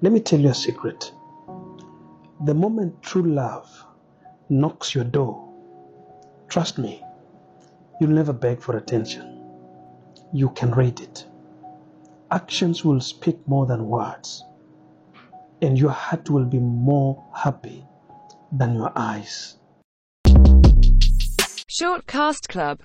Let me tell you a secret. The moment true love knocks your door, trust me, you'll never beg for attention. You can read it. Actions will speak more than words, and your heart will be more happy than your eyes. Short Cast Club